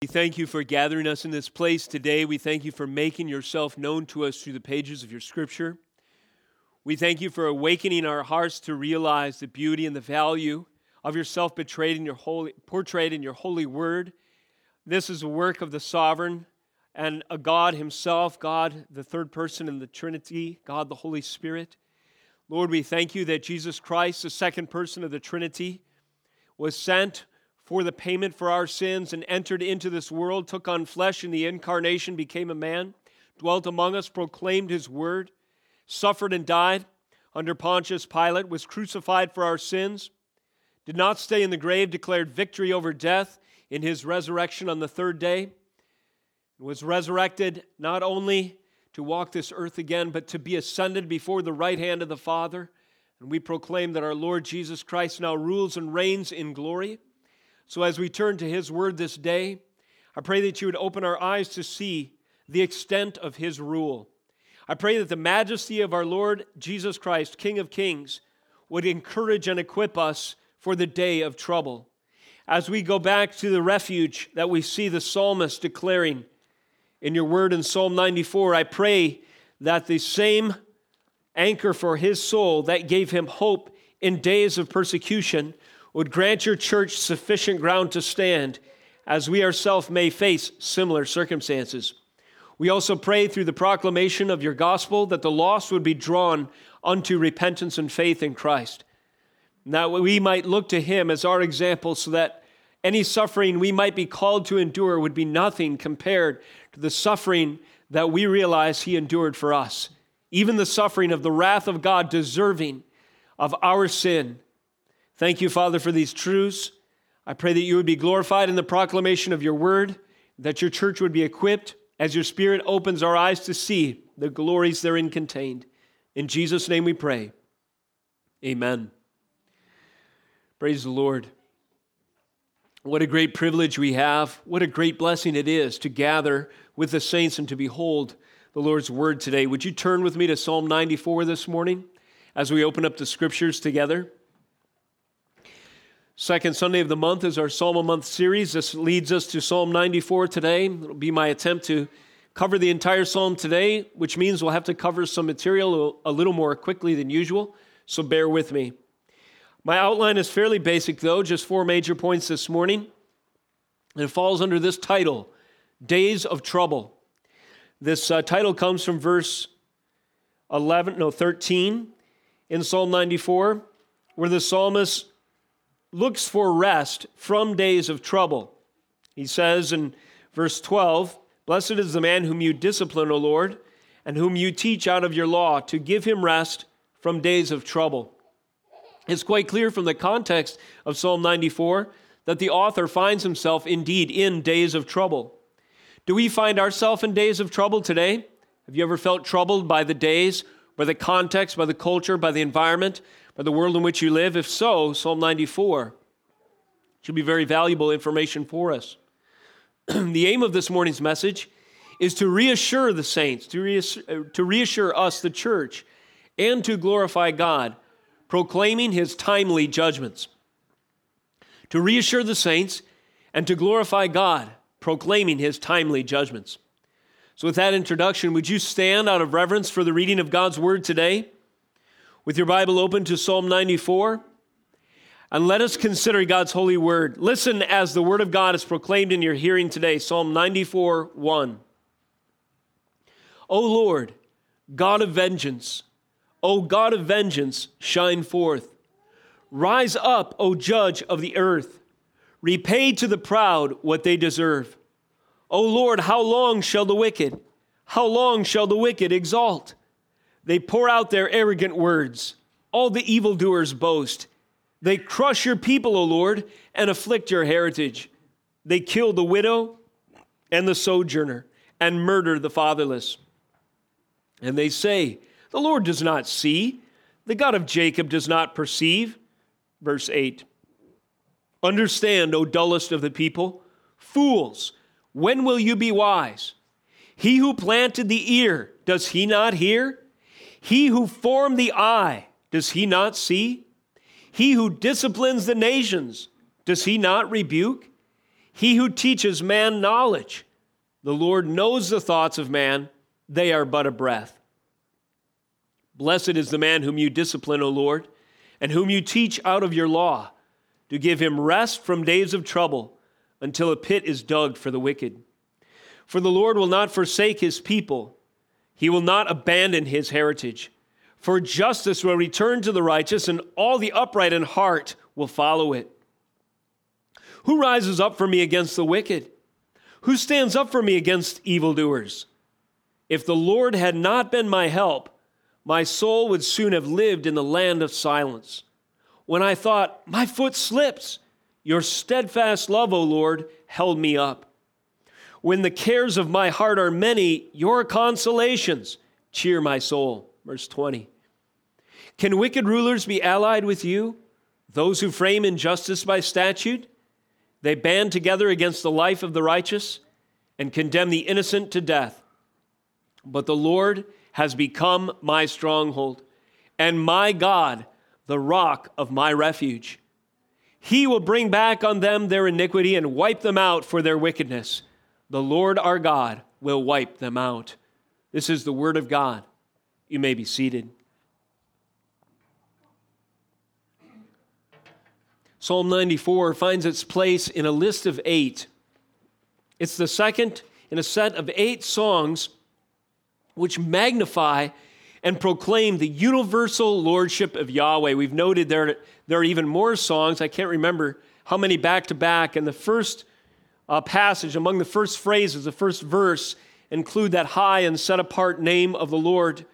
We thank you for gathering us in this place today. We thank you for making yourself known to us through the pages of your scripture. We thank you for awakening our hearts to realize the beauty and the value of yourself betrayed in your holy, portrayed in your holy word. This is a work of the sovereign and a God himself, God, the third person in the Trinity, God the Holy Spirit. Lord, we thank you that Jesus Christ, the second person of the Trinity, was sent for the payment for our sins and entered into this world, took on flesh in the incarnation, became a man, dwelt among us, proclaimed his word, suffered and died under Pontius Pilate, was crucified for our sins, did not stay in the grave, declared victory over death in his resurrection on the third day, was resurrected not only to walk this earth again, but to be ascended before the right hand of the Father. And we proclaim that our Lord Jesus Christ now rules and reigns in glory. So, as we turn to His Word this day, I pray that you would open our eyes to see the extent of His rule. I pray that the majesty of our Lord Jesus Christ, King of Kings, would encourage and equip us for the day of trouble. As we go back to the refuge that we see the psalmist declaring in your word in Psalm 94, I pray that the same anchor for his soul that gave him hope in days of persecution would grant your church sufficient ground to stand as we ourselves may face similar circumstances. We also pray through the proclamation of your gospel that the lost would be drawn unto repentance and faith in Christ. That we might look to him as our example so that any suffering we might be called to endure would be nothing compared to the suffering that we realize he endured for us. Even the suffering of the wrath of God deserving of our sin Thank you, Father, for these truths. I pray that you would be glorified in the proclamation of your word, that your church would be equipped as your spirit opens our eyes to see the glories therein contained. In Jesus' name we pray. Amen. Praise the Lord. What a great privilege we have. What a great blessing it is to gather with the saints and to behold the Lord's word today. Would you turn with me to Psalm 94 this morning as we open up the scriptures together? Second Sunday of the month is our Psalm a Month series. This leads us to Psalm 94 today. It'll be my attempt to cover the entire psalm today, which means we'll have to cover some material a little more quickly than usual, so bear with me. My outline is fairly basic, though, just four major points this morning. It falls under this title Days of Trouble. This uh, title comes from verse 11, no, 13 in Psalm 94, where the psalmist looks for rest from days of trouble. He says in verse 12, Blessed is the man whom you discipline, O Lord, and whom you teach out of your law to give him rest from days of trouble. It's quite clear from the context of Psalm 94 that the author finds himself indeed in days of trouble. Do we find ourselves in days of trouble today? Have you ever felt troubled by the days, by the context, by the culture, by the environment, the world in which you live? If so, Psalm 94 should be very valuable information for us. the aim of this morning's message is to reassure the saints, to reassure, uh, to reassure us, the church, and to glorify God, proclaiming his timely judgments. To reassure the saints and to glorify God, proclaiming his timely judgments. So, with that introduction, would you stand out of reverence for the reading of God's word today? With your Bible open to Psalm 94. And let us consider God's holy word. Listen as the word of God is proclaimed in your hearing today Psalm 94 1. O Lord, God of vengeance, O God of vengeance, shine forth. Rise up, O judge of the earth. Repay to the proud what they deserve. O Lord, how long shall the wicked, how long shall the wicked exalt? They pour out their arrogant words. All the evildoers boast. They crush your people, O Lord, and afflict your heritage. They kill the widow and the sojourner and murder the fatherless. And they say, The Lord does not see, the God of Jacob does not perceive. Verse 8 Understand, O dullest of the people, fools, when will you be wise? He who planted the ear, does he not hear? He who formed the eye, does he not see? He who disciplines the nations, does he not rebuke? He who teaches man knowledge. The Lord knows the thoughts of man, they are but a breath. Blessed is the man whom you discipline, O Lord, and whom you teach out of your law, to give him rest from days of trouble until a pit is dug for the wicked. For the Lord will not forsake his people, he will not abandon his heritage. For justice will return to the righteous, and all the upright in heart will follow it. Who rises up for me against the wicked? Who stands up for me against evildoers? If the Lord had not been my help, my soul would soon have lived in the land of silence. When I thought, my foot slips, your steadfast love, O Lord, held me up. When the cares of my heart are many, your consolations cheer my soul. Verse 20. Can wicked rulers be allied with you? Those who frame injustice by statute? They band together against the life of the righteous and condemn the innocent to death. But the Lord has become my stronghold and my God, the rock of my refuge. He will bring back on them their iniquity and wipe them out for their wickedness. The Lord our God will wipe them out. This is the word of God. You may be seated. Psalm 94 finds its place in a list of eight. It's the second in a set of eight songs which magnify and proclaim the universal lordship of Yahweh. We've noted there, there are even more songs. I can't remember how many back to back. And the first uh, passage, among the first phrases, the first verse, include that high and set apart name of the Lord,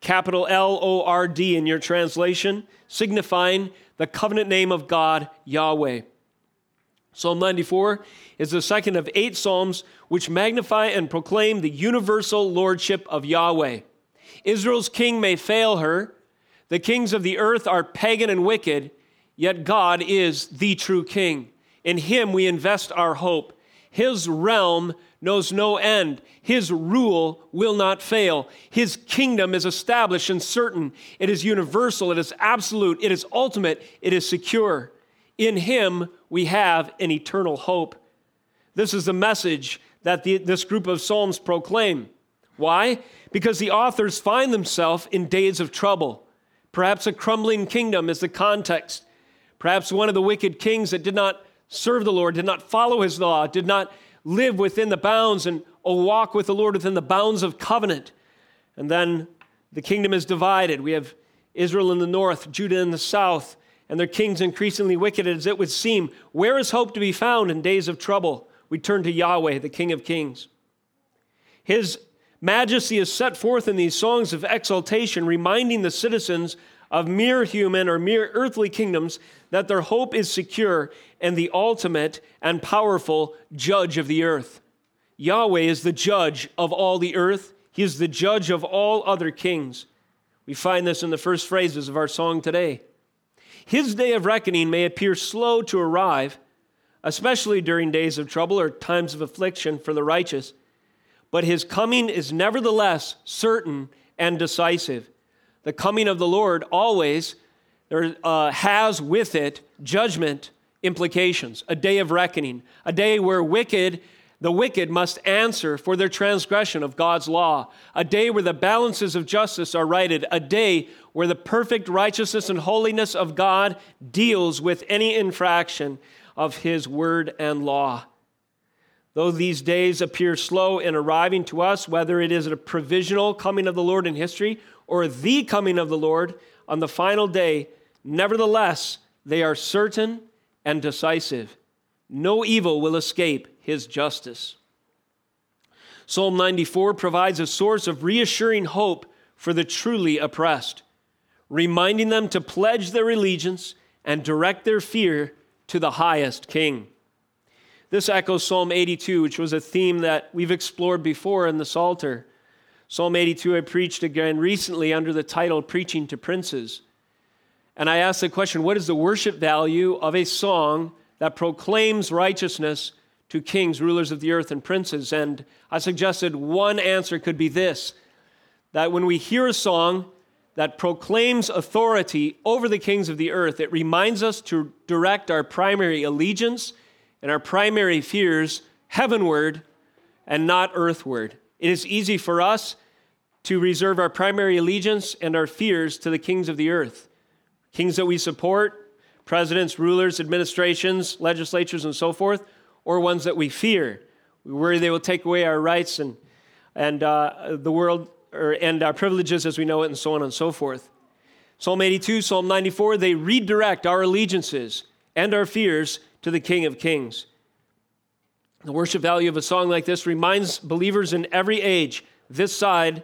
capital L O R D in your translation, signifying the covenant name of God, Yahweh. Psalm 94 is the second of eight psalms which magnify and proclaim the universal lordship of Yahweh. Israel's king may fail her, the kings of the earth are pagan and wicked, yet God is the true king. In him we invest our hope. His realm knows no end. His rule will not fail. His kingdom is established and certain. It is universal, it is absolute, it is ultimate, it is secure. In Him we have an eternal hope. This is the message that the, this group of Psalms proclaim. Why? Because the authors find themselves in days of trouble. Perhaps a crumbling kingdom is the context. Perhaps one of the wicked kings that did not serve the Lord, did not follow his law, did not live within the bounds and walk with the Lord within the bounds of covenant. And then the kingdom is divided. We have Israel in the north, Judah in the south, and their kings increasingly wicked as it would seem. Where is hope to be found in days of trouble? We turn to Yahweh, the King of Kings. His majesty is set forth in these songs of exaltation, reminding the citizens of mere human or mere earthly kingdoms that their hope is secure in the ultimate and powerful judge of the earth. Yahweh is the judge of all the earth, He is the judge of all other kings. We find this in the first phrases of our song today. His day of reckoning may appear slow to arrive, especially during days of trouble or times of affliction for the righteous, but his coming is nevertheless certain and decisive. The coming of the Lord always there, uh, has with it judgment implications, a day of reckoning, a day where wicked, the wicked must answer for their transgression of God's law, a day where the balances of justice are righted, a day where the perfect righteousness and holiness of God deals with any infraction of his word and law. Though these days appear slow in arriving to us, whether it is a provisional coming of the Lord in history or the coming of the Lord on the final day, nevertheless, they are certain and decisive. No evil will escape his justice. Psalm 94 provides a source of reassuring hope for the truly oppressed, reminding them to pledge their allegiance and direct their fear to the highest king. This echoes Psalm 82, which was a theme that we've explored before in the Psalter. Psalm 82 I preached again recently under the title Preaching to Princes. And I asked the question what is the worship value of a song that proclaims righteousness to kings, rulers of the earth, and princes? And I suggested one answer could be this that when we hear a song that proclaims authority over the kings of the earth, it reminds us to direct our primary allegiance and our primary fears heavenward and not earthward. It is easy for us to reserve our primary allegiance and our fears to the kings of the earth, kings that we support, presidents, rulers, administrations, legislatures, and so forth, or ones that we fear. We worry they will take away our rights and, and uh, the world or, and our privileges as we know it, and so on and so forth. Psalm 82, Psalm 94, they redirect our allegiances and our fears to the King of Kings. The worship value of a song like this reminds believers in every age, this side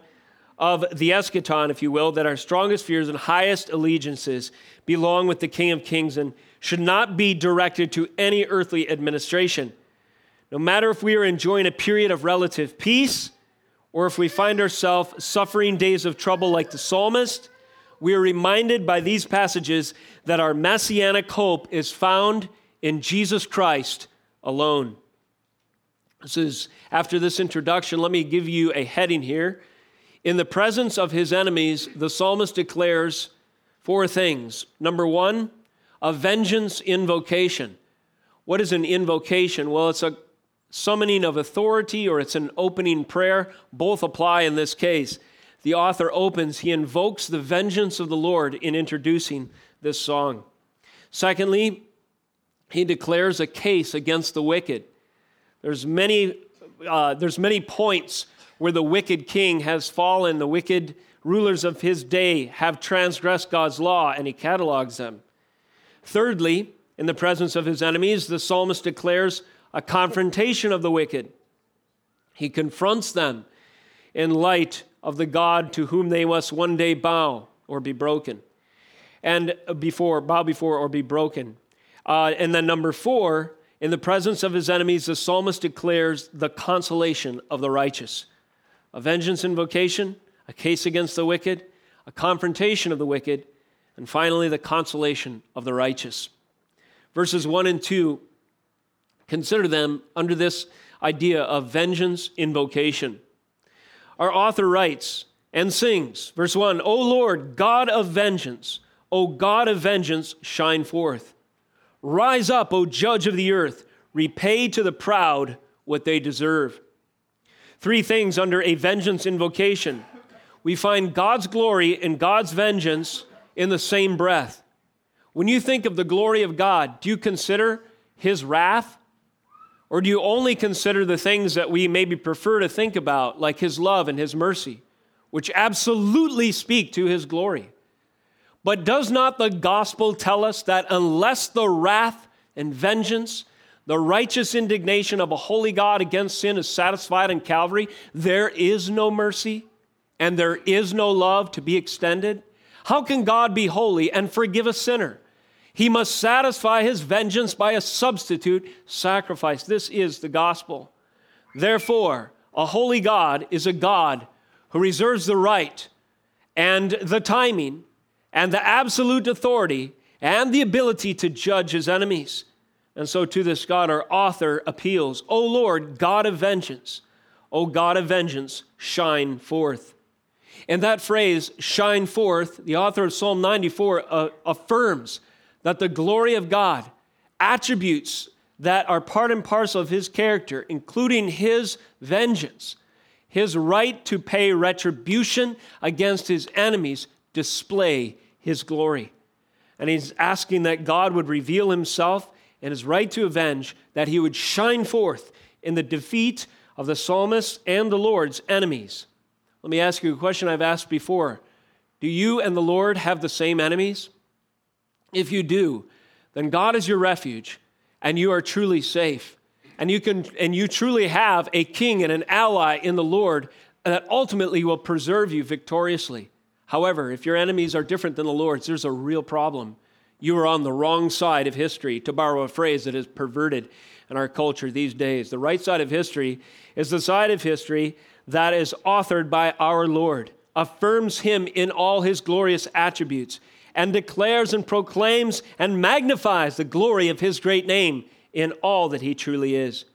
of the eschaton, if you will, that our strongest fears and highest allegiances belong with the King of Kings and should not be directed to any earthly administration. No matter if we are enjoying a period of relative peace or if we find ourselves suffering days of trouble like the psalmist, we are reminded by these passages that our messianic hope is found in Jesus Christ alone. This is after this introduction, let me give you a heading here. In the presence of his enemies, the psalmist declares four things. Number one, a vengeance invocation. What is an invocation? Well, it's a summoning of authority or it's an opening prayer. Both apply in this case. The author opens, he invokes the vengeance of the Lord in introducing this song. Secondly, he declares a case against the wicked. There's many, uh, there's many points where the wicked king has fallen, the wicked rulers of his day have transgressed God's law, and he catalogs them. Thirdly, in the presence of his enemies, the psalmist declares a confrontation of the wicked. He confronts them in light of the God to whom they must one day bow or be broken, and before bow before or be broken. Uh, and then number four, in the presence of his enemies, the psalmist declares the consolation of the righteous. A vengeance invocation, a case against the wicked, a confrontation of the wicked, and finally the consolation of the righteous. Verses 1 and 2 consider them under this idea of vengeance invocation. Our author writes and sings, verse 1 O Lord, God of vengeance, O God of vengeance, shine forth. Rise up, O judge of the earth, repay to the proud what they deserve. Three things under a vengeance invocation. We find God's glory and God's vengeance in the same breath. When you think of the glory of God, do you consider his wrath? Or do you only consider the things that we maybe prefer to think about, like his love and his mercy, which absolutely speak to his glory? But does not the gospel tell us that unless the wrath and vengeance, the righteous indignation of a holy God against sin is satisfied in Calvary, there is no mercy and there is no love to be extended? How can God be holy and forgive a sinner? He must satisfy his vengeance by a substitute sacrifice. This is the gospel. Therefore, a holy God is a God who reserves the right and the timing and the absolute authority and the ability to judge his enemies. And so to this God, our author appeals, O Lord, God of vengeance, O God of vengeance, shine forth. In that phrase, shine forth, the author of Psalm 94 uh, affirms that the glory of God, attributes that are part and parcel of his character, including his vengeance, his right to pay retribution against his enemies, display his glory. And he's asking that God would reveal himself and his right to avenge, that he would shine forth in the defeat of the psalmist and the Lord's enemies. Let me ask you a question I've asked before Do you and the Lord have the same enemies? If you do, then God is your refuge and you are truly safe. And you, can, and you truly have a king and an ally in the Lord that ultimately will preserve you victoriously. However, if your enemies are different than the Lord's, there's a real problem. You are on the wrong side of history, to borrow a phrase that is perverted in our culture these days. The right side of history is the side of history that is authored by our Lord, affirms him in all his glorious attributes, and declares and proclaims and magnifies the glory of his great name in all that he truly is.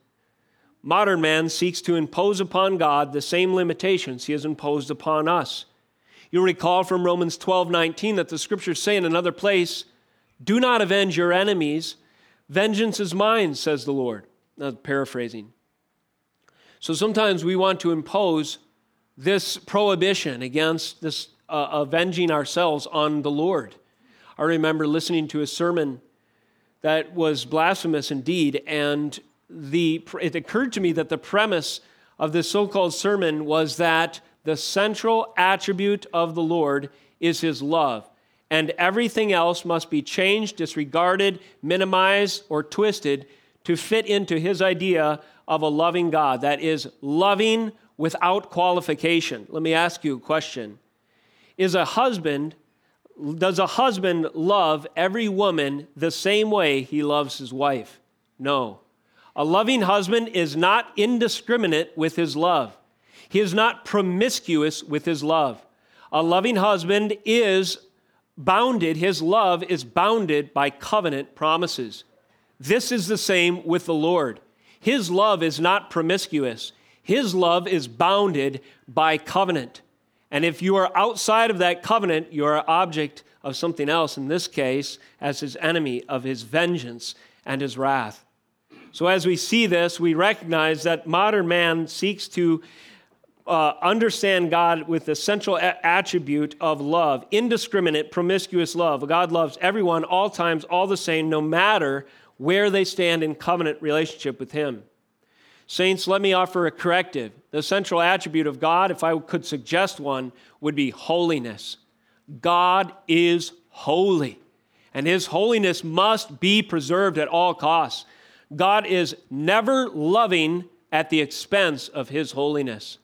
Modern man seeks to impose upon God the same limitations he has imposed upon us. You'll recall from Romans 12 19 that the scriptures say in another place, Do not avenge your enemies, Vengeance is mine, says the Lord. Now, paraphrasing. So sometimes we want to impose this prohibition against this uh, avenging ourselves on the Lord. I remember listening to a sermon that was blasphemous indeed, and the, it occurred to me that the premise of this so called sermon was that the central attribute of the Lord is his love, and everything else must be changed, disregarded, minimized, or twisted to fit into his idea of a loving God that is loving without qualification. Let me ask you a question. Is a husband does a husband love every woman the same way he loves his wife? No. A loving husband is not indiscriminate with his love. He is not promiscuous with his love. A loving husband is bounded, his love is bounded by covenant promises. This is the same with the Lord. His love is not promiscuous, his love is bounded by covenant. And if you are outside of that covenant, you are an object of something else, in this case, as his enemy of his vengeance and his wrath. So, as we see this, we recognize that modern man seeks to uh, understand God with the central a- attribute of love, indiscriminate, promiscuous love. God loves everyone, all times, all the same, no matter where they stand in covenant relationship with Him. Saints, let me offer a corrective. The central attribute of God, if I could suggest one, would be holiness. God is holy, and His holiness must be preserved at all costs. God is never loving at the expense of His holiness.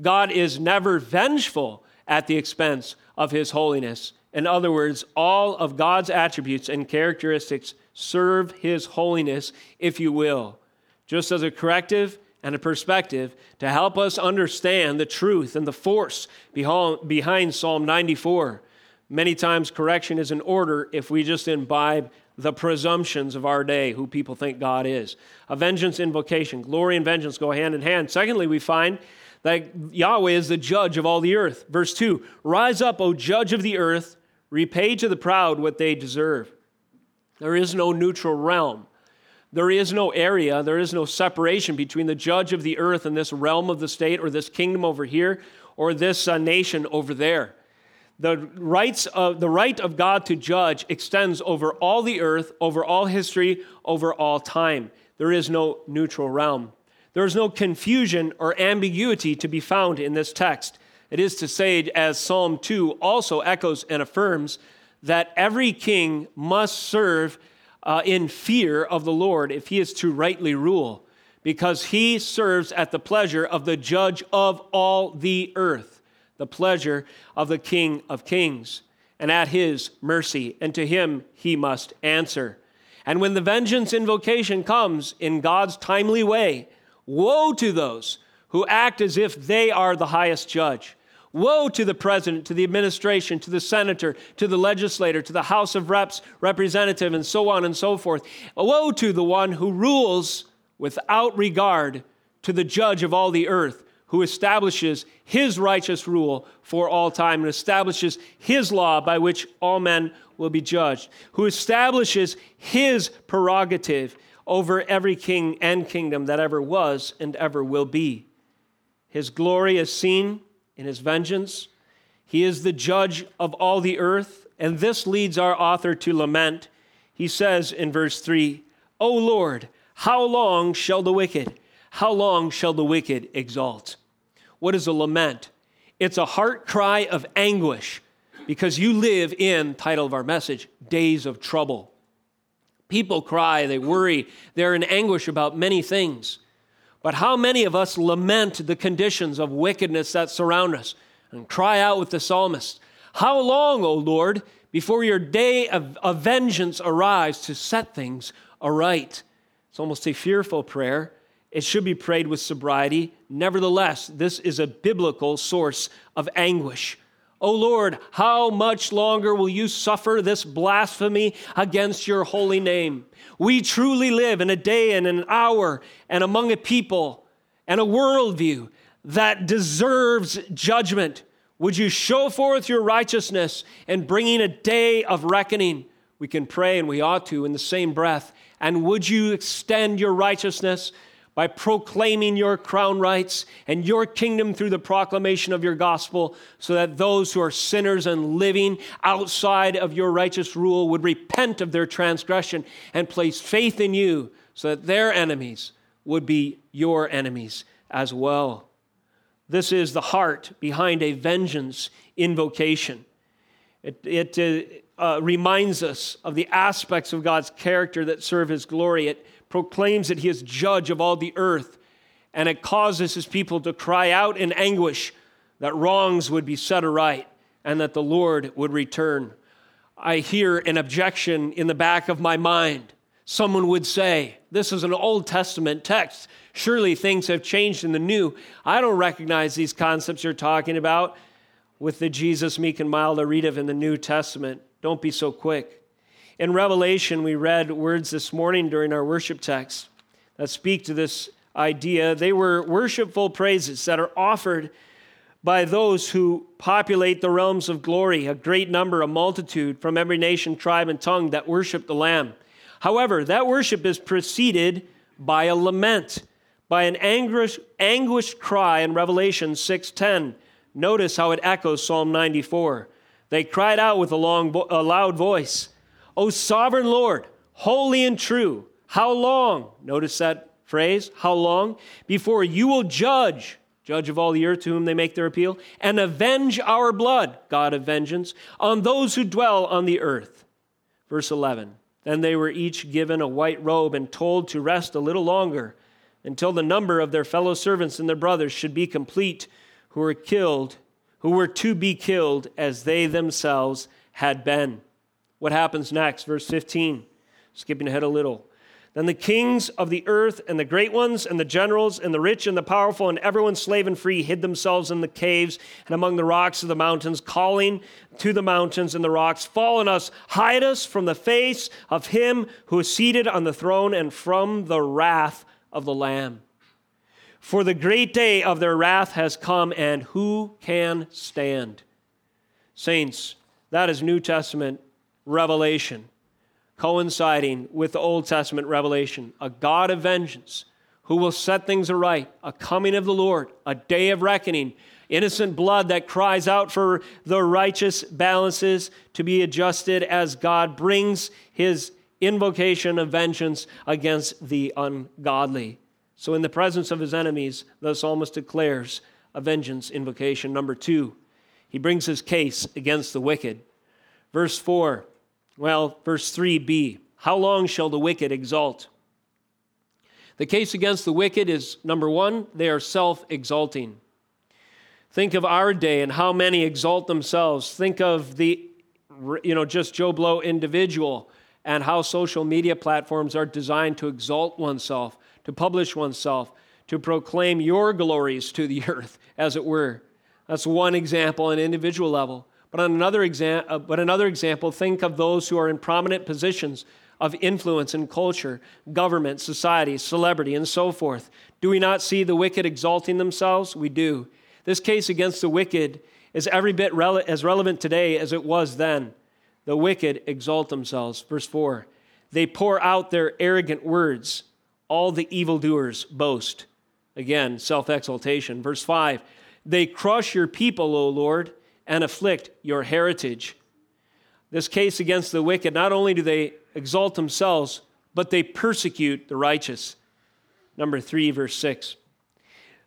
God is never vengeful at the expense of his holiness. In other words, all of God's attributes and characteristics serve his holiness, if you will, just as a corrective and a perspective to help us understand the truth and the force behind Psalm 94. Many times, correction is in order if we just imbibe the presumptions of our day, who people think God is. A vengeance invocation, glory and vengeance go hand in hand. Secondly, we find that Yahweh is the judge of all the earth. Verse 2 Rise up, O judge of the earth, repay to the proud what they deserve. There is no neutral realm. There is no area, there is no separation between the judge of the earth and this realm of the state or this kingdom over here or this uh, nation over there. The, rights of, the right of God to judge extends over all the earth, over all history, over all time. There is no neutral realm. There is no confusion or ambiguity to be found in this text. It is to say, as Psalm 2 also echoes and affirms, that every king must serve uh, in fear of the Lord if he is to rightly rule, because he serves at the pleasure of the judge of all the earth, the pleasure of the King of kings, and at his mercy, and to him he must answer. And when the vengeance invocation comes in God's timely way, Woe to those who act as if they are the highest judge. Woe to the president, to the administration, to the senator, to the legislator, to the House of Reps, representative, and so on and so forth. Woe to the one who rules without regard to the judge of all the earth, who establishes his righteous rule for all time and establishes his law by which all men will be judged, who establishes his prerogative over every king and kingdom that ever was and ever will be. His glory is seen in his vengeance. He is the judge of all the earth, and this leads our author to lament. He says in verse 3 O Lord, how long shall the wicked, how long shall the wicked exalt? What is a lament? It's a heart cry of anguish because you live in, title of our message, days of trouble. People cry, they worry, they're in anguish about many things. But how many of us lament the conditions of wickedness that surround us and cry out with the psalmist, How long, O Lord, before your day of, of vengeance arrives to set things aright? It's almost a fearful prayer. It should be prayed with sobriety. Nevertheless, this is a biblical source of anguish. O Lord, how much longer will you suffer this blasphemy against your holy name? We truly live in a day and an hour and among a people and a worldview that deserves judgment. Would you show forth your righteousness and bringing a day of reckoning? We can pray, and we ought to, in the same breath, And would you extend your righteousness by proclaiming your crown rights and your kingdom through the proclamation of your gospel, so that those who are sinners and living outside of your righteous rule would repent of their transgression and place faith in you, so that their enemies would be your enemies as well. This is the heart behind a vengeance invocation. It, it uh, uh, reminds us of the aspects of God's character that serve his glory. It proclaims that he is judge of all the earth, and it causes his people to cry out in anguish that wrongs would be set aright and that the Lord would return. I hear an objection in the back of my mind. Someone would say, This is an Old Testament text. Surely things have changed in the new. I don't recognize these concepts you're talking about with the Jesus meek and mild I read of in the New Testament. Don't be so quick. In Revelation, we read words this morning during our worship text that speak to this idea. They were worshipful praises that are offered by those who populate the realms of glory, a great number, a multitude from every nation, tribe, and tongue that worship the Lamb. However, that worship is preceded by a lament, by an anguish, anguished cry in Revelation 6:10 Notice how it echoes Psalm 94. They cried out with a, long, a loud voice, O sovereign Lord, holy and true, how long? Notice that phrase, how long? Before you will judge, judge of all the earth to whom they make their appeal, and avenge our blood, God of vengeance, on those who dwell on the earth. Verse 11. Then they were each given a white robe and told to rest a little longer until the number of their fellow servants and their brothers should be complete who were killed, who were to be killed as they themselves had been. What happens next? Verse 15, skipping ahead a little. Then the kings of the earth and the great ones and the generals and the rich and the powerful and everyone slave and free hid themselves in the caves and among the rocks of the mountains, calling to the mountains and the rocks, Fall on us, hide us from the face of him who is seated on the throne and from the wrath of the Lamb. For the great day of their wrath has come, and who can stand? Saints, that is New Testament revelation coinciding with the Old Testament revelation. A God of vengeance who will set things aright, a coming of the Lord, a day of reckoning, innocent blood that cries out for the righteous balances to be adjusted as God brings his invocation of vengeance against the ungodly. So, in the presence of his enemies, the psalmist declares a vengeance invocation. Number two, he brings his case against the wicked. Verse 4, well, verse 3b, how long shall the wicked exalt? The case against the wicked is number one, they are self exalting. Think of our day and how many exalt themselves. Think of the, you know, just Joe Blow individual and how social media platforms are designed to exalt oneself to publish oneself, to proclaim your glories to the earth, as it were. That's one example on an individual level. But on another exam- uh, but another example, think of those who are in prominent positions of influence in culture, government, society, celebrity, and so forth. Do we not see the wicked exalting themselves? We do. This case against the wicked is every bit rele- as relevant today as it was then. The wicked exalt themselves. Verse 4 They pour out their arrogant words all the evildoers boast. Again, self exaltation. Verse 5 They crush your people, O Lord, and afflict your heritage. This case against the wicked, not only do they exalt themselves, but they persecute the righteous. Number 3, verse 6.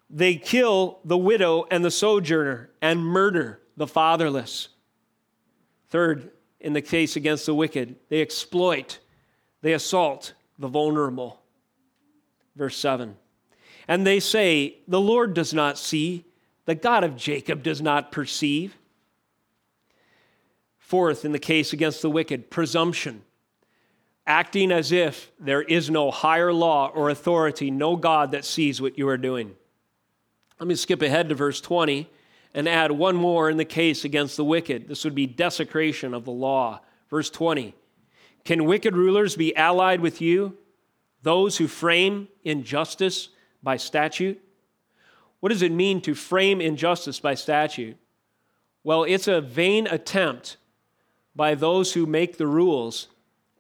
They kill the widow and the sojourner and murder the fatherless. Third, in the case against the wicked, they exploit, they assault the vulnerable. Verse 7. And they say, The Lord does not see, the God of Jacob does not perceive. Fourth, in the case against the wicked, presumption. Acting as if there is no higher law or authority, no God that sees what you are doing. Let me skip ahead to verse 20 and add one more in the case against the wicked. This would be desecration of the law. Verse 20 Can wicked rulers be allied with you? those who frame injustice by statute. What does it mean to frame injustice by statute? Well, it's a vain attempt by those who make the rules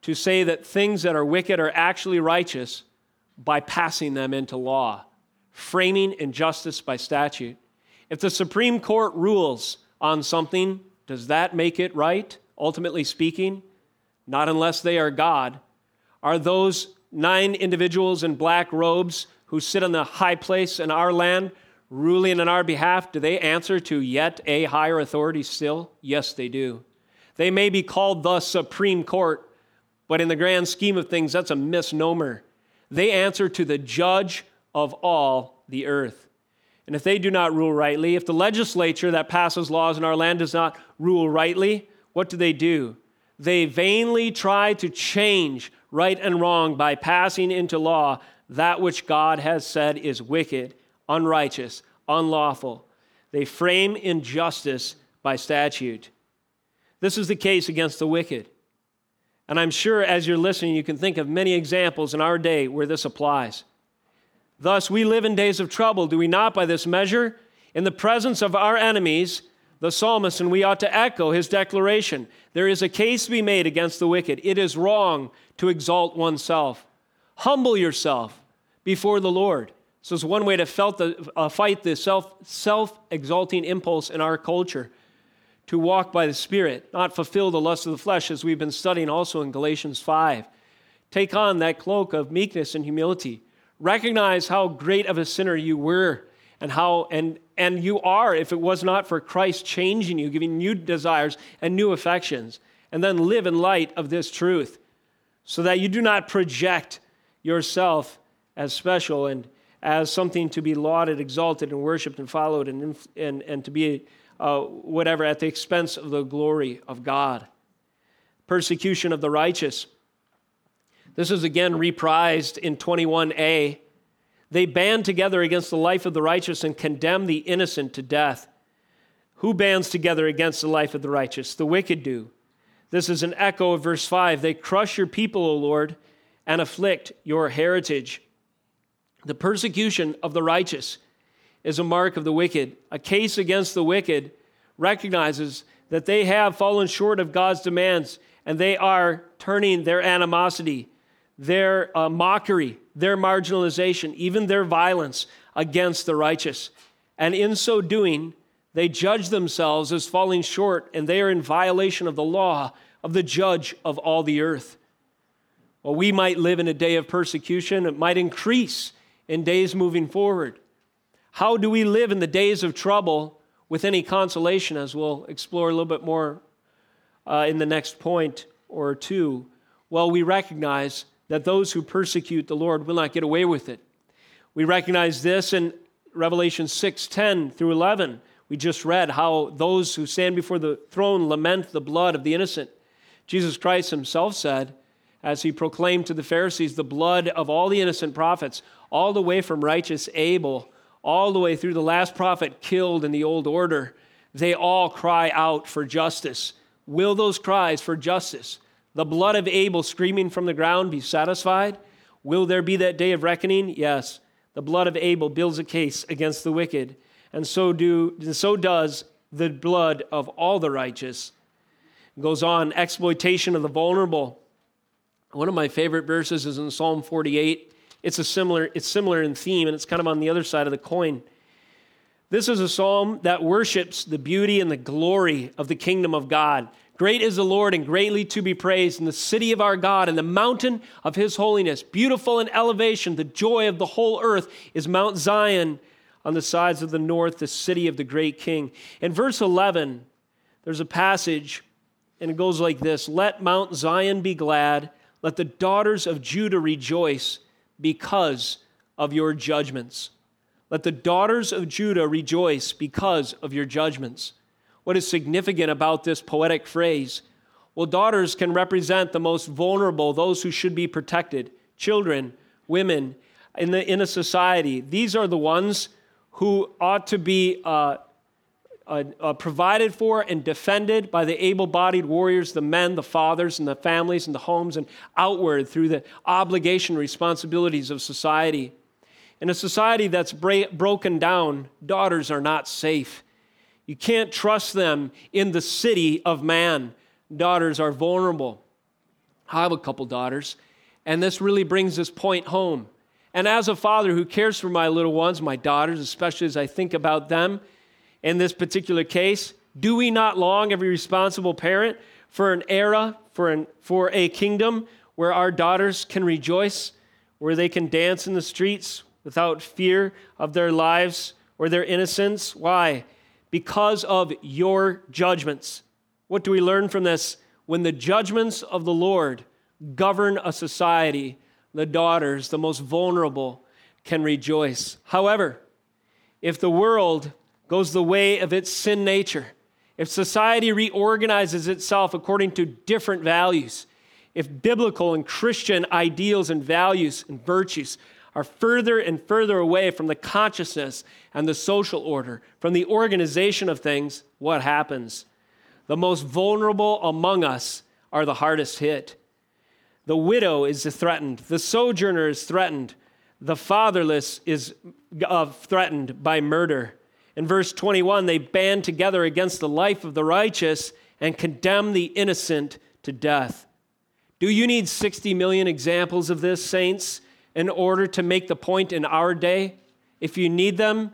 to say that things that are wicked are actually righteous by passing them into law, framing injustice by statute. If the Supreme Court rules on something, does that make it right, ultimately speaking? Not unless they are God. Are those nine individuals in black robes who sit on the high place in our land ruling on our behalf, do they answer to yet a higher authority still? Yes, they do. They may be called the Supreme Court, but in the grand scheme of things, that's a misnomer. They answer to the judge of all the earth. And if they do not rule rightly, if the legislature that passes laws in our land does not rule rightly, what do they do? They vainly try to change right and wrong by passing into law that which God has said is wicked unrighteous, unlawful. They frame injustice by statute. This is the case against the wicked. And I'm sure as you're listening, you can think of many examples in our day where this applies. Thus, we live in days of trouble, do we not, by this measure? In the presence of our enemies, the psalmist, and we ought to echo his declaration there is a case to be made against the wicked. It is wrong to exalt oneself. Humble yourself before the Lord. So it's one way to the, uh, fight the self, self-exalting impulse in our culture, to walk by the Spirit, not fulfill the lust of the flesh, as we've been studying also in Galatians 5. Take on that cloak of meekness and humility. Recognize how great of a sinner you were and how and and you are if it was not for Christ changing you, giving new desires and new affections. And then live in light of this truth so that you do not project yourself as special and as something to be lauded, exalted, and worshiped and followed, and, and, and to be uh, whatever at the expense of the glory of God. Persecution of the righteous. This is again reprised in 21a. They band together against the life of the righteous and condemn the innocent to death. Who bands together against the life of the righteous? The wicked do. This is an echo of verse 5. They crush your people, O Lord, and afflict your heritage. The persecution of the righteous is a mark of the wicked. A case against the wicked recognizes that they have fallen short of God's demands and they are turning their animosity, their uh, mockery, their marginalization, even their violence against the righteous. And in so doing, they judge themselves as falling short and they are in violation of the law of the judge of all the earth. Well, we might live in a day of persecution, it might increase in days moving forward? How do we live in the days of trouble with any consolation, as we'll explore a little bit more uh, in the next point or two? Well, we recognize that those who persecute the Lord will not get away with it. We recognize this in Revelation 6 10 through 11. We just read how those who stand before the throne lament the blood of the innocent. Jesus Christ himself said, as he proclaimed to the Pharisees the blood of all the innocent prophets, all the way from righteous Abel, all the way through the last prophet killed in the old order, they all cry out for justice. Will those cries for justice, the blood of Abel screaming from the ground, be satisfied? Will there be that day of reckoning? Yes. The blood of Abel builds a case against the wicked, and so, do, and so does the blood of all the righteous. It goes on, exploitation of the vulnerable. One of my favorite verses is in Psalm 48. It's a similar, it's similar in theme, and it's kind of on the other side of the coin. This is a psalm that worships the beauty and the glory of the kingdom of God. Great is the Lord and greatly to be praised in the city of our God and the mountain of his holiness. Beautiful in elevation, the joy of the whole earth is Mount Zion on the sides of the north, the city of the great king. In verse 11, there's a passage, and it goes like this Let Mount Zion be glad, let the daughters of Judah rejoice because of your judgments. Let the daughters of Judah rejoice because of your judgments. What is significant about this poetic phrase? Well, daughters can represent the most vulnerable, those who should be protected children, women in, the, in a society. These are the ones who ought to be uh, uh, uh, provided for and defended by the able bodied warriors, the men, the fathers, and the families, and the homes, and outward through the obligation responsibilities of society. In a society that's bra- broken down, daughters are not safe. You can't trust them in the city of man. Daughters are vulnerable. I have a couple daughters, and this really brings this point home. And as a father who cares for my little ones, my daughters, especially as I think about them in this particular case, do we not long, every responsible parent, for an era, for, an, for a kingdom where our daughters can rejoice, where they can dance in the streets without fear of their lives or their innocence? Why? Because of your judgments. What do we learn from this? When the judgments of the Lord govern a society, the daughters, the most vulnerable, can rejoice. However, if the world goes the way of its sin nature, if society reorganizes itself according to different values, if biblical and Christian ideals and values and virtues are further and further away from the consciousness and the social order, from the organization of things, what happens? The most vulnerable among us are the hardest hit. The widow is threatened. The sojourner is threatened. The fatherless is uh, threatened by murder. In verse 21, they band together against the life of the righteous and condemn the innocent to death. Do you need 60 million examples of this, saints, in order to make the point in our day? If you need them,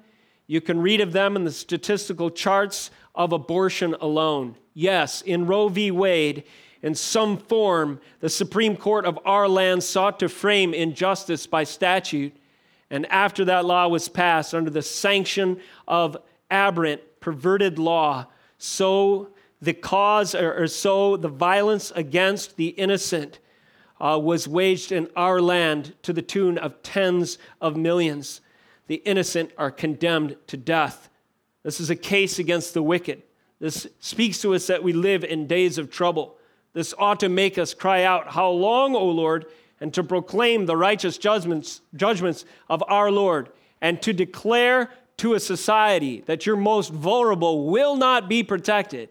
you can read of them in the statistical charts of abortion alone. Yes, in Roe v. Wade, in some form, the Supreme Court of our land sought to frame injustice by statute. And after that law was passed under the sanction of aberrant, perverted law, so the cause, or, so the violence against the innocent uh, was waged in our land to the tune of tens of millions. The innocent are condemned to death. This is a case against the wicked. This speaks to us that we live in days of trouble. This ought to make us cry out, How long, O Lord? And to proclaim the righteous judgments, judgments of our Lord, and to declare to a society that your most vulnerable will not be protected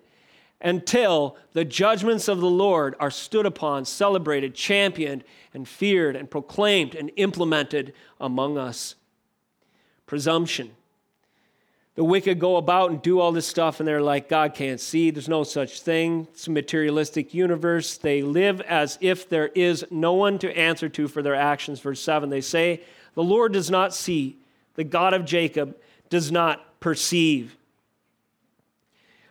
until the judgments of the Lord are stood upon, celebrated, championed, and feared, and proclaimed and implemented among us. Presumption the wicked go about and do all this stuff and they're like god can't see. There's no such thing. It's a materialistic universe. They live as if there is no one to answer to for their actions. Verse 7 they say the lord does not see. The god of jacob does not perceive.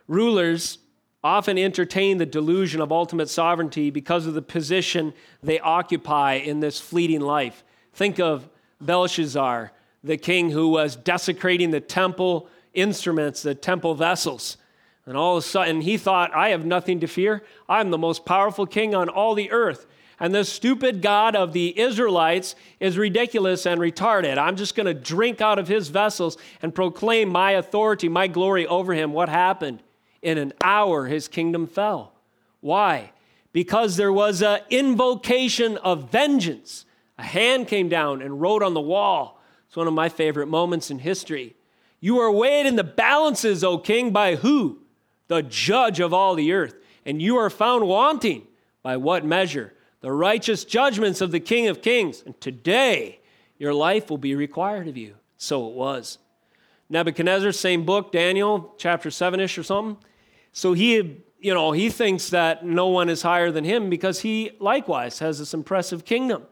Rulers often entertain the delusion of ultimate sovereignty because of the position they occupy in this fleeting life. Think of belshazzar the king who was desecrating the temple instruments, the temple vessels. And all of a sudden, he thought, I have nothing to fear. I'm the most powerful king on all the earth. And this stupid God of the Israelites is ridiculous and retarded. I'm just going to drink out of his vessels and proclaim my authority, my glory over him. What happened? In an hour, his kingdom fell. Why? Because there was an invocation of vengeance. A hand came down and wrote on the wall. It's one of my favorite moments in history. You are weighed in the balances, O king, by who? The judge of all the earth. And you are found wanting. By what measure? The righteous judgments of the King of kings. And today, your life will be required of you. So it was. Nebuchadnezzar, same book, Daniel, chapter 7 ish or something. So he, you know, he thinks that no one is higher than him because he likewise has this impressive kingdom.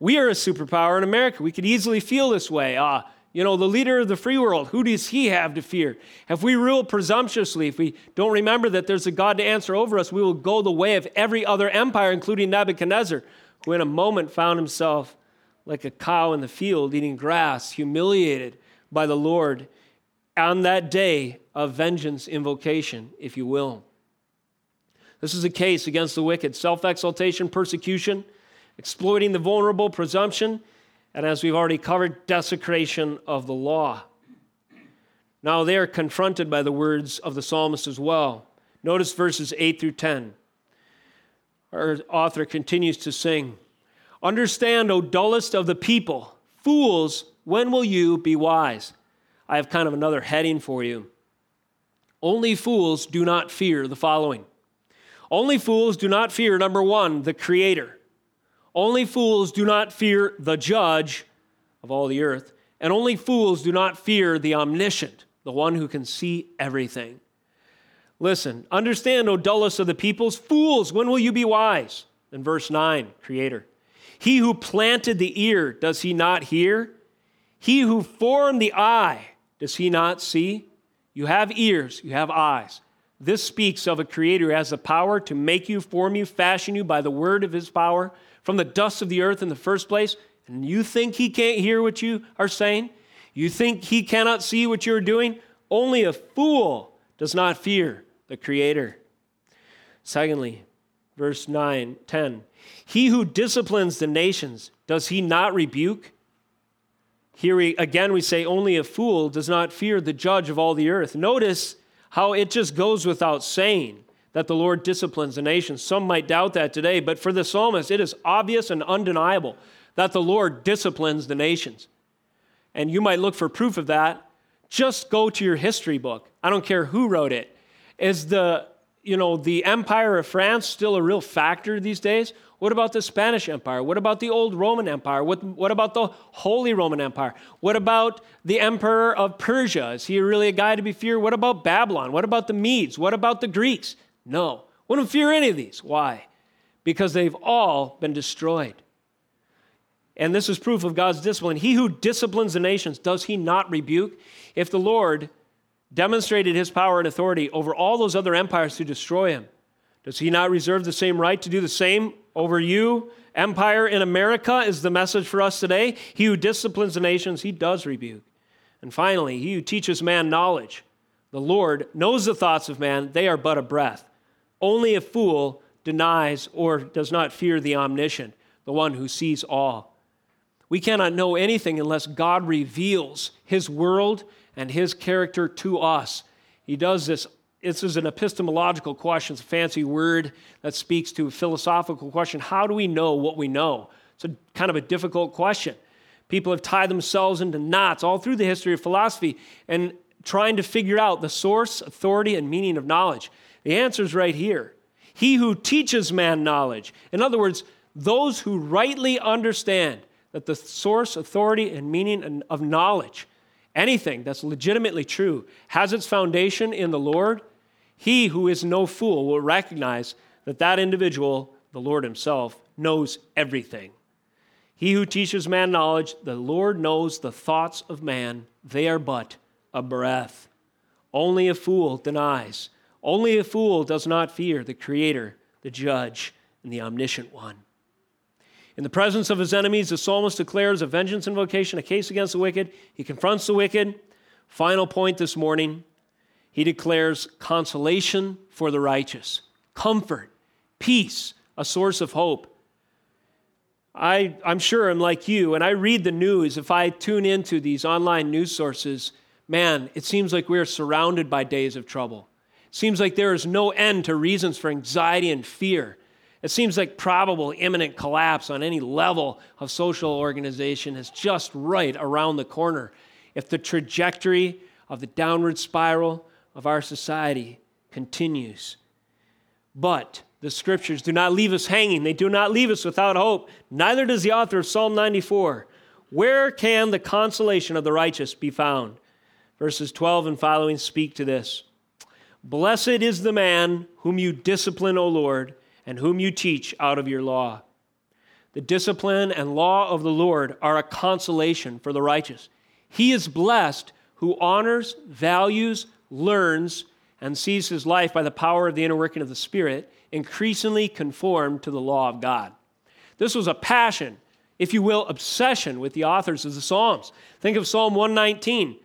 We are a superpower in America. We could easily feel this way. Ah, you know, the leader of the free world, who does he have to fear? If we rule presumptuously, if we don't remember that there's a God to answer over us, we will go the way of every other empire, including Nebuchadnezzar, who in a moment found himself like a cow in the field eating grass, humiliated by the Lord on that day of vengeance invocation, if you will. This is a case against the wicked self exaltation, persecution, exploiting the vulnerable, presumption and as we've already covered, desecration of the law. Now they are confronted by the words of the psalmist as well. Notice verses 8 through 10. Our author continues to sing Understand, O dullest of the people, fools, when will you be wise? I have kind of another heading for you. Only fools do not fear the following. Only fools do not fear, number one, the Creator. Only fools do not fear the judge of all the earth, and only fools do not fear the omniscient, the one who can see everything. Listen, understand, O dullest of the peoples, fools, when will you be wise? In verse 9, Creator. He who planted the ear, does he not hear? He who formed the eye, does he not see? You have ears, you have eyes. This speaks of a creator who has the power to make you, form you, fashion you by the word of his power from the dust of the earth in the first place. And you think he can't hear what you are saying? You think he cannot see what you're doing? Only a fool does not fear the creator. Secondly, verse 9, 10. He who disciplines the nations, does he not rebuke? Here we, again, we say, only a fool does not fear the judge of all the earth. Notice how it just goes without saying that the Lord disciplines the nations. Some might doubt that today, but for the psalmist, it is obvious and undeniable that the Lord disciplines the nations. And you might look for proof of that. Just go to your history book. I don't care who wrote it. Is the, you know, the empire of France still a real factor these days? What about the Spanish Empire? What about the old Roman Empire? What, what about the Holy Roman Empire? What about the Emperor of Persia? Is he really a guy to be feared? What about Babylon? What about the Medes? What about the Greeks? No. Wouldn't fear any of these. Why? Because they've all been destroyed. And this is proof of God's discipline. He who disciplines the nations, does he not rebuke? If the Lord demonstrated his power and authority over all those other empires to destroy him, does he not reserve the same right to do the same over you? Empire in America is the message for us today. He who disciplines the nations, he does rebuke. And finally, he who teaches man knowledge, the Lord knows the thoughts of man, they are but a breath. Only a fool denies or does not fear the omniscient, the one who sees all. We cannot know anything unless God reveals his world and his character to us. He does this this is an epistemological question. It's a fancy word that speaks to a philosophical question. How do we know what we know? It's a kind of a difficult question. People have tied themselves into knots all through the history of philosophy and trying to figure out the source, authority, and meaning of knowledge. The answer is right here. He who teaches man knowledge. In other words, those who rightly understand that the source, authority, and meaning of knowledge, anything that's legitimately true, has its foundation in the Lord he who is no fool will recognize that that individual, the Lord Himself, knows everything. He who teaches man knowledge, the Lord knows the thoughts of man, they are but a breath. Only a fool denies. Only a fool does not fear the Creator, the Judge, and the Omniscient One. In the presence of his enemies, the psalmist declares a vengeance invocation, a case against the wicked. He confronts the wicked. Final point this morning he declares consolation for the righteous, comfort, peace, a source of hope. I, I'm sure I'm like you, and I read the news. If I tune into these online news sources, man, it seems like we're surrounded by days of trouble. Seems like there is no end to reasons for anxiety and fear. It seems like probable imminent collapse on any level of social organization is just right around the corner. If the trajectory of the downward spiral of our society continues. But the scriptures do not leave us hanging, they do not leave us without hope. Neither does the author of Psalm 94. Where can the consolation of the righteous be found? Verses 12 and following speak to this. Blessed is the man whom you discipline, O Lord, and whom you teach out of your law. The discipline and law of the Lord are a consolation for the righteous. He is blessed who honors, values, learns, and sees his life by the power of the inner working of the Spirit increasingly conformed to the law of God. This was a passion, if you will, obsession with the authors of the Psalms. Think of Psalm 119.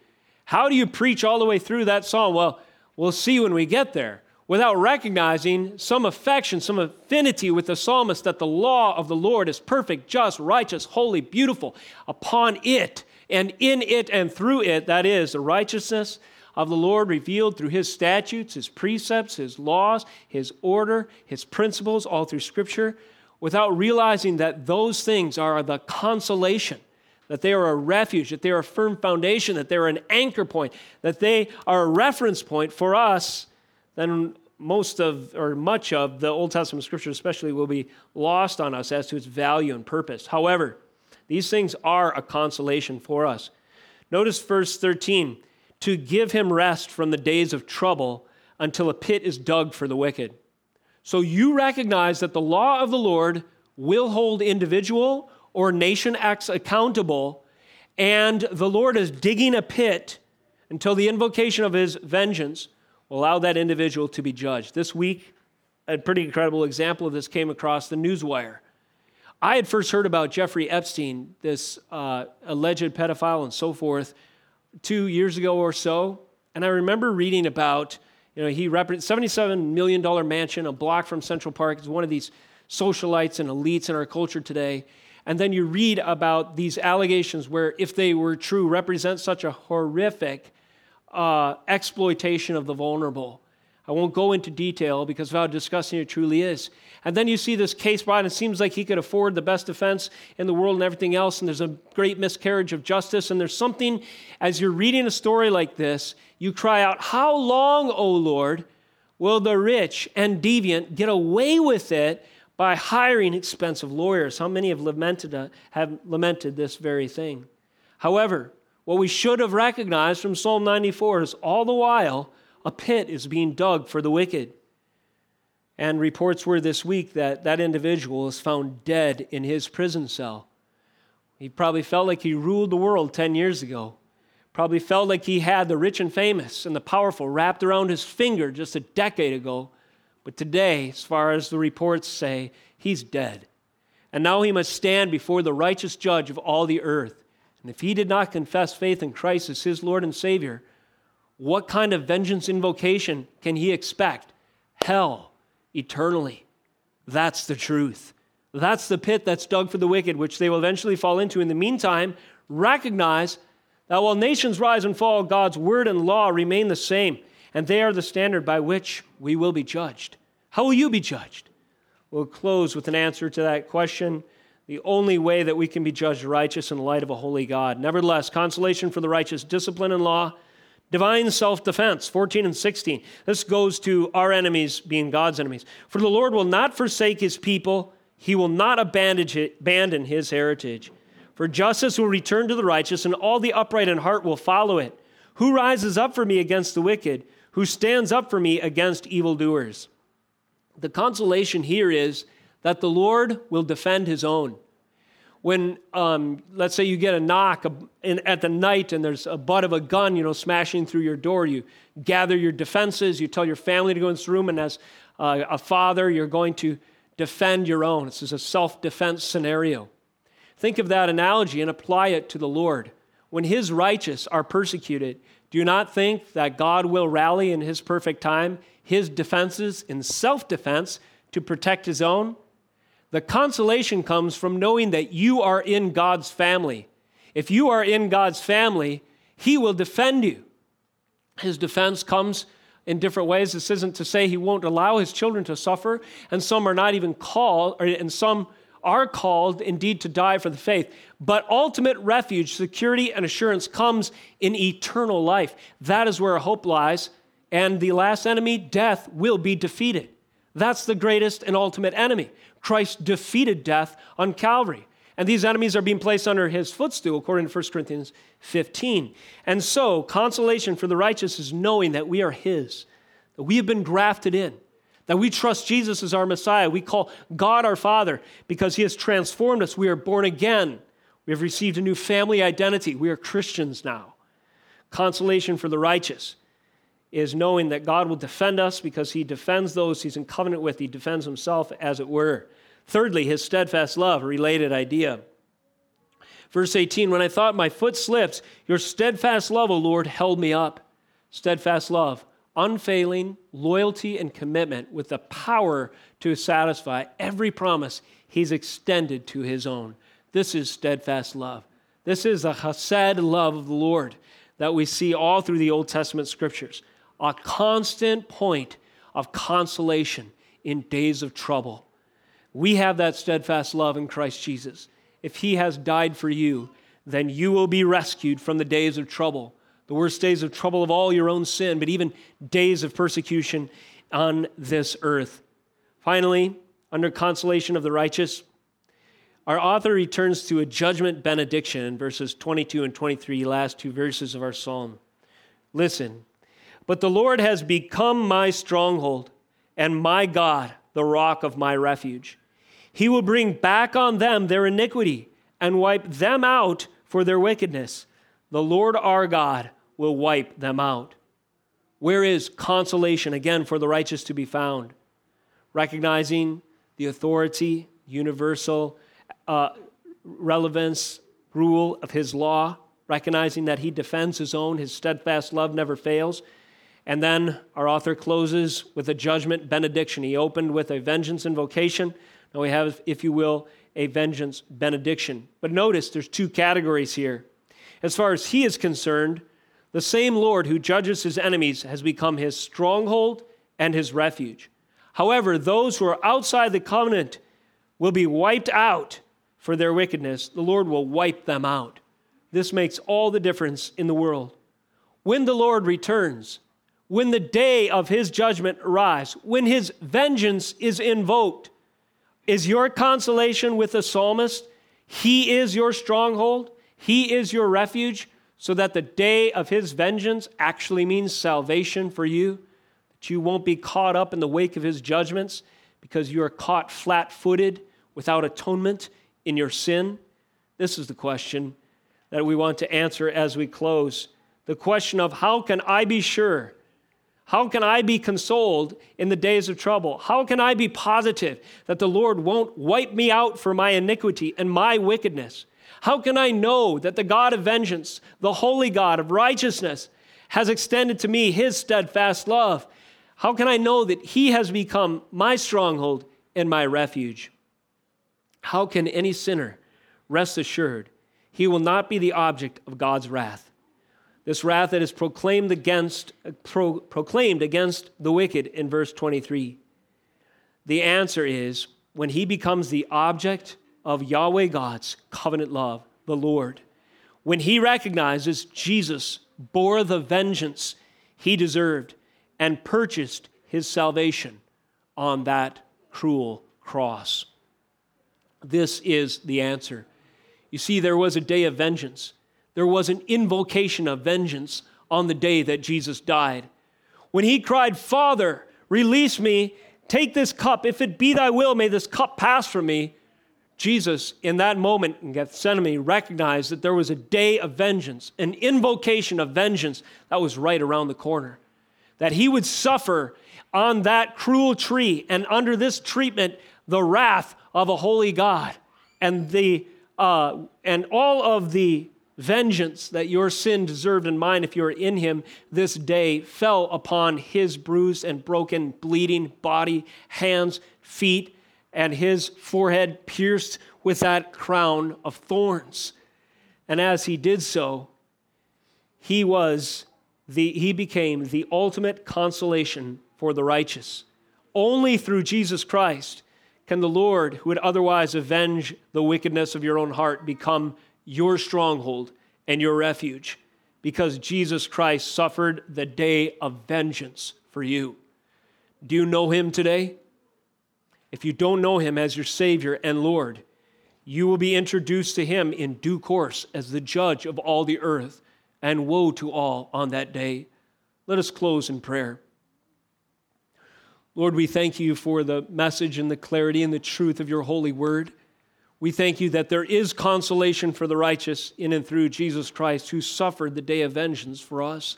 How do you preach all the way through that psalm? Well, we'll see when we get there. Without recognizing some affection, some affinity with the psalmist that the law of the Lord is perfect, just, righteous, holy, beautiful. Upon it and in it and through it, that is, the righteousness of the Lord revealed through his statutes, his precepts, his laws, his order, his principles, all through Scripture, without realizing that those things are the consolation, that they are a refuge, that they are a firm foundation, that they're an anchor point, that they are a reference point for us, then most of, or much of, the Old Testament Scripture, especially, will be lost on us as to its value and purpose. However, these things are a consolation for us. Notice verse 13 to give him rest from the days of trouble until a pit is dug for the wicked. So you recognize that the law of the Lord will hold individual or nation acts accountable, and the Lord is digging a pit until the invocation of his vengeance will allow that individual to be judged. This week, a pretty incredible example of this came across the newswire. I had first heard about Jeffrey Epstein, this uh, alleged pedophile and so forth, two years ago or so. And I remember reading about, you know, he represents $77 million mansion, a block from Central Park. He's one of these socialites and elites in our culture today. And then you read about these allegations where, if they were true, represent such a horrific uh, exploitation of the vulnerable. I won't go into detail because of how disgusting it truly is. And then you see this case brought, and it seems like he could afford the best defense in the world and everything else, and there's a great miscarriage of justice. And there's something, as you're reading a story like this, you cry out, How long, O Lord, will the rich and deviant get away with it by hiring expensive lawyers? How many have lamented, uh, have lamented this very thing? However, what we should have recognized from Psalm 94 is all the while a pit is being dug for the wicked. And reports were this week that that individual is found dead in his prison cell. He probably felt like he ruled the world 10 years ago. Probably felt like he had the rich and famous and the powerful wrapped around his finger just a decade ago. But today, as far as the reports say, he's dead. And now he must stand before the righteous judge of all the earth. And if he did not confess faith in Christ as his Lord and Savior, what kind of vengeance invocation can he expect? Hell, eternally. That's the truth. That's the pit that's dug for the wicked, which they will eventually fall into. In the meantime, recognize that while nations rise and fall, God's word and law remain the same, and they are the standard by which we will be judged. How will you be judged? We'll close with an answer to that question. The only way that we can be judged righteous in the light of a holy God. Nevertheless, consolation for the righteous, discipline and law Divine self defense, 14 and 16. This goes to our enemies being God's enemies. For the Lord will not forsake his people, he will not abandon his heritage. For justice will return to the righteous, and all the upright in heart will follow it. Who rises up for me against the wicked? Who stands up for me against evildoers? The consolation here is that the Lord will defend his own. When um, let's say you get a knock in, at the night and there's a butt of a gun you know smashing through your door you gather your defenses you tell your family to go into the room and as uh, a father you're going to defend your own. This is a self-defense scenario. Think of that analogy and apply it to the lord. When his righteous are persecuted do you not think that god will rally in his perfect time his defenses in self-defense to protect his own the consolation comes from knowing that you are in God's family. If you are in God's family, He will defend you. His defense comes in different ways. This isn't to say He won't allow His children to suffer, and some are not even called, and some are called indeed to die for the faith. But ultimate refuge, security, and assurance comes in eternal life. That is where hope lies, and the last enemy, death, will be defeated. That's the greatest and ultimate enemy. Christ defeated death on Calvary. And these enemies are being placed under his footstool, according to 1 Corinthians 15. And so, consolation for the righteous is knowing that we are his, that we have been grafted in, that we trust Jesus as our Messiah. We call God our Father because he has transformed us. We are born again. We have received a new family identity. We are Christians now. Consolation for the righteous is knowing that God will defend us because he defends those he's in covenant with. He defends himself, as it were. Thirdly, his steadfast love, related idea. Verse 18 When I thought my foot slipped, your steadfast love, O Lord, held me up. Steadfast love, unfailing loyalty and commitment with the power to satisfy every promise he's extended to his own. This is steadfast love. This is a chesed love of the Lord that we see all through the Old Testament scriptures a constant point of consolation in days of trouble. We have that steadfast love in Christ Jesus. If He has died for you, then you will be rescued from the days of trouble, the worst days of trouble of all your own sin, but even days of persecution on this earth. Finally, under consolation of the righteous, our author returns to a judgment benediction in verses 22 and 23, last two verses of our psalm. Listen, but the Lord has become my stronghold and my God, the rock of my refuge. He will bring back on them their iniquity and wipe them out for their wickedness. The Lord our God will wipe them out. Where is consolation again for the righteous to be found? Recognizing the authority, universal uh, relevance, rule of his law, recognizing that he defends his own, his steadfast love never fails. And then our author closes with a judgment benediction. He opened with a vengeance invocation. Now we have, if you will, a vengeance benediction. But notice there's two categories here. As far as he is concerned, the same Lord who judges his enemies has become his stronghold and his refuge. However, those who are outside the covenant will be wiped out for their wickedness. The Lord will wipe them out. This makes all the difference in the world. When the Lord returns, when the day of his judgment arrives, when his vengeance is invoked, is your consolation with the psalmist? He is your stronghold, he is your refuge, so that the day of his vengeance actually means salvation for you, that you won't be caught up in the wake of his judgments because you are caught flat footed without atonement in your sin? This is the question that we want to answer as we close. The question of how can I be sure how can I be consoled in the days of trouble? How can I be positive that the Lord won't wipe me out for my iniquity and my wickedness? How can I know that the God of vengeance, the holy God of righteousness, has extended to me his steadfast love? How can I know that he has become my stronghold and my refuge? How can any sinner rest assured he will not be the object of God's wrath? This wrath that is proclaimed against, pro, proclaimed against the wicked in verse 23. The answer is when he becomes the object of Yahweh God's covenant love, the Lord, when he recognizes Jesus bore the vengeance he deserved and purchased his salvation on that cruel cross. This is the answer. You see, there was a day of vengeance there was an invocation of vengeance on the day that Jesus died. When he cried, Father, release me, take this cup. If it be thy will, may this cup pass from me. Jesus, in that moment in Gethsemane, recognized that there was a day of vengeance, an invocation of vengeance that was right around the corner. That he would suffer on that cruel tree and under this treatment the wrath of a holy God. And, the, uh, and all of the vengeance that your sin deserved and mine if you are in him this day fell upon his bruised and broken, bleeding body, hands, feet, and his forehead pierced with that crown of thorns. And as he did so, he was the, he became the ultimate consolation for the righteous. Only through Jesus Christ can the Lord, who would otherwise avenge the wickedness of your own heart, become your stronghold and your refuge because Jesus Christ suffered the day of vengeance for you. Do you know him today? If you don't know him as your Savior and Lord, you will be introduced to him in due course as the judge of all the earth, and woe to all on that day. Let us close in prayer. Lord, we thank you for the message and the clarity and the truth of your holy word. We thank you that there is consolation for the righteous in and through Jesus Christ, who suffered the day of vengeance for us.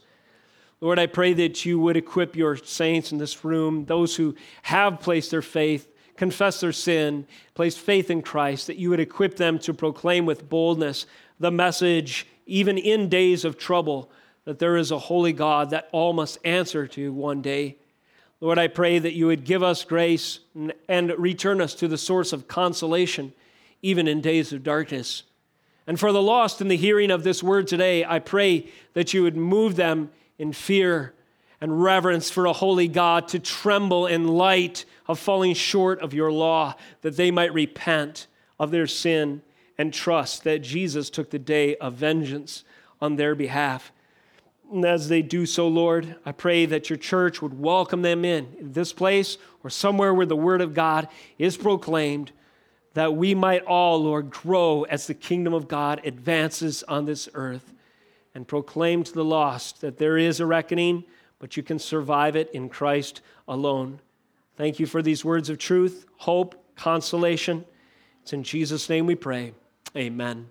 Lord, I pray that you would equip your saints in this room, those who have placed their faith, confessed their sin, place faith in Christ, that you would equip them to proclaim with boldness the message, even in days of trouble, that there is a holy God that all must answer to one day. Lord, I pray that you would give us grace and return us to the source of consolation even in days of darkness. And for the lost in the hearing of this word today, I pray that you would move them in fear and reverence for a holy God to tremble in light of falling short of your law, that they might repent of their sin and trust that Jesus took the day of vengeance on their behalf. And as they do so, Lord, I pray that your church would welcome them in, in this place or somewhere where the word of God is proclaimed that we might all, Lord, grow as the kingdom of God advances on this earth and proclaim to the lost that there is a reckoning, but you can survive it in Christ alone. Thank you for these words of truth, hope, consolation. It's in Jesus' name we pray. Amen.